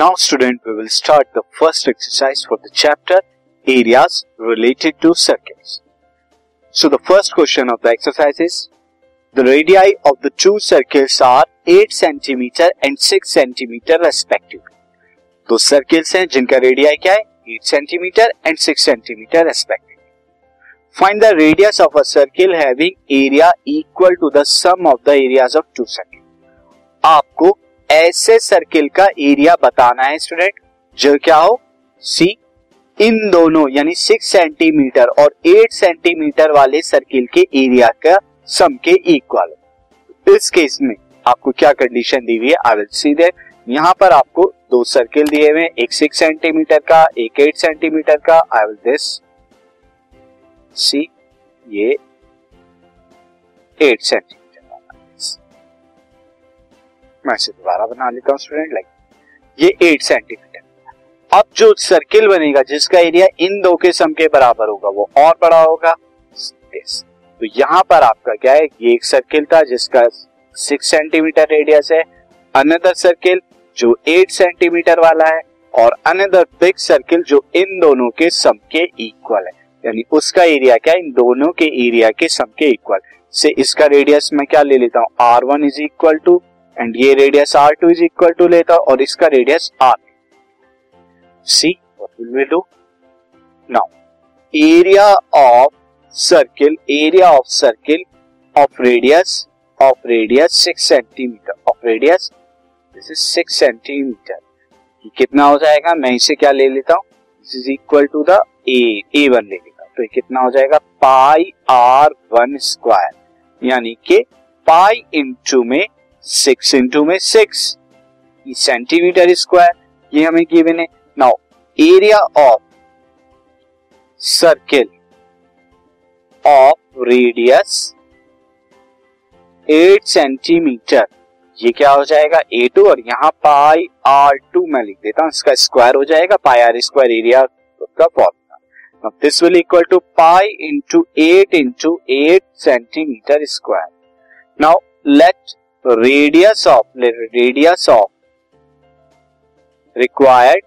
Now student we will start the first exercise for the chapter areas related to circles. So the first question of the exercise is the radii of the two circles are 8 centimeter and 6 centimeter respectively. दो circles हैं जिनका radii क्या है 8 centimetre and 6 centimetre respectively find the radius of a circle having area equal to the sum of the areas of two circle आपको ऐसे circle का area बताना है स्टूडेंट जो क्या हो? सी इन दोनों, यानी सिक्स सेंटीमीटर और एट सेंटीमीटर वाले सर्किल के एरिया का सम के इक्वल इस केस में आपको क्या कंडीशन दी हुई है? आई विल सी देयर यहाँ पर आपको दो सर्किल दिए हुए एक सिक्स सेंटीमीटर का, एक एट सेंटीमीटर का। आई विल दिस सी ये एट सेंटीमीटर मैं इसे दोबारा बना लेता हूँ स्टूडेंट लाइक ये एट सेंटीमीटर अब जो सर्किल बनेगा, जिसका एरिया इन दो के सम के बराबर होगा, वो और बड़ा होगा तो यहाँ पर आपका क्या है, ये एक सर्किल था, जिसका सिक्स सेंटीमीटर रेडियस है अनदर सर्किल जो एट सेंटीमीटर वाला है, और अनदर बिग सर्किल जो इन दोनों के सम के इक्वल है। यानी उसका एरिया क्या है, इन दोनों के एरिया के सम के इक्वल से इसका रेडियस मैं क्या ले लेता हूँ R one is equal to and ये radius R two is equal to लेता और इसका radius R see will we do now area of circle area of circle of radius of radius six centimetre of radius this is six centimetre कितना हो जाएगा? मैं इसे क्या ले लेता हूँ? This is equal to the A A one ले लेता तो ये कितना हो जाएगा? पाई आर वन स्क्वायर यानी कि पाई इंटू में सिक्स इंटू में सिक्स सेंटीमीटर स्क्वायर ये हमें गिवन है now area of circle of radius eight centimetre ये क्या हो जाएगा? ए टू और यहाँ पाई आर टू मैं लिख देता हूँ, इसका स्क्वायर हो जाएगा पाई आर स्क्वायर एरिया का formula this will equal to pi into eight into eight centimetre square now let radius of radius of required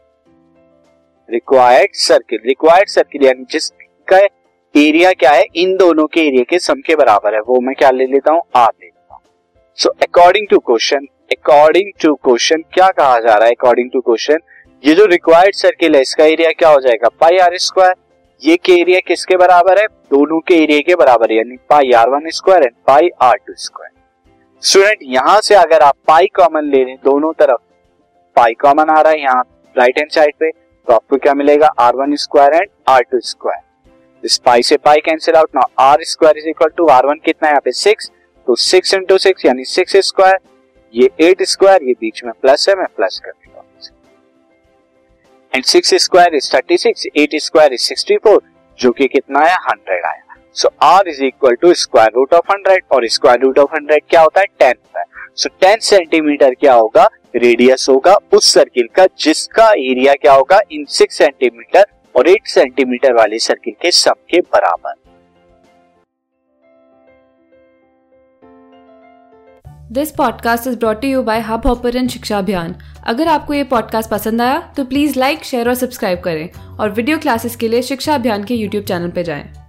required circle required circle यानी जिसका एरिया क्या है, इन दोनों के एरिया के सम के बराबर है, वो मैं क्या ले लेता हूँ आर ले लेता हूँ। So according to question according to question क्या कहा जा रहा है अकॉर्डिंग टू क्वेश्चन ये जो रिक्वायर्ड सर्किल है, इसका एरिया क्या हो जाएगा पाई आर स्क्वायर ये के एरिया किसके बराबर है, दोनों के एरिया के बराबर यानी pi R one square and pi R two square student यहाँ से अगर आप पाई कॉमन ले लें दोनों तरफ़ पाई कॉमन आ रहा है यहाँ राइट हैंड साइड पे तो आपको क्या मिलेगा? R one square and R two square इस पाई से पाई कैंसिल आउट ना R square is equal to R one कितना है? यहाँ पे सिक्स तो सिक्स इंटू सिक्स यानी सिक्स स्क्वायर ये एट स्क्वायर ये बीच में प्लस है, मैं प्लस कर देता हूँ and six square is thirty six eight square is sixty four जो कि कितना है? हंड्रेड आया। So R is equal to square root of hundred और स्क्वायर रूट ऑफ़ हंड्रेड क्या होता है? टेन होता है। सो टेन सेंटीमीटर क्या होगा? रेडियस होगा। उस सर्किल का, जिसका एरिया क्या होगा? इन सिक्स सेंटीमीटर और एट सेंटीमीटर वाले सर्किल के सम के बराबर। This podcast is brought you by Hubhopper Shiksha Abhiyan अगर आपको ये पॉडकास्ट पसंद आया तो प्लीज़ लाइक शेयर और सब्सक्राइब करें। और वीडियो क्लासेस के लिए शिक्षा अभियान के यूट्यूब चैनल पर जाएँ।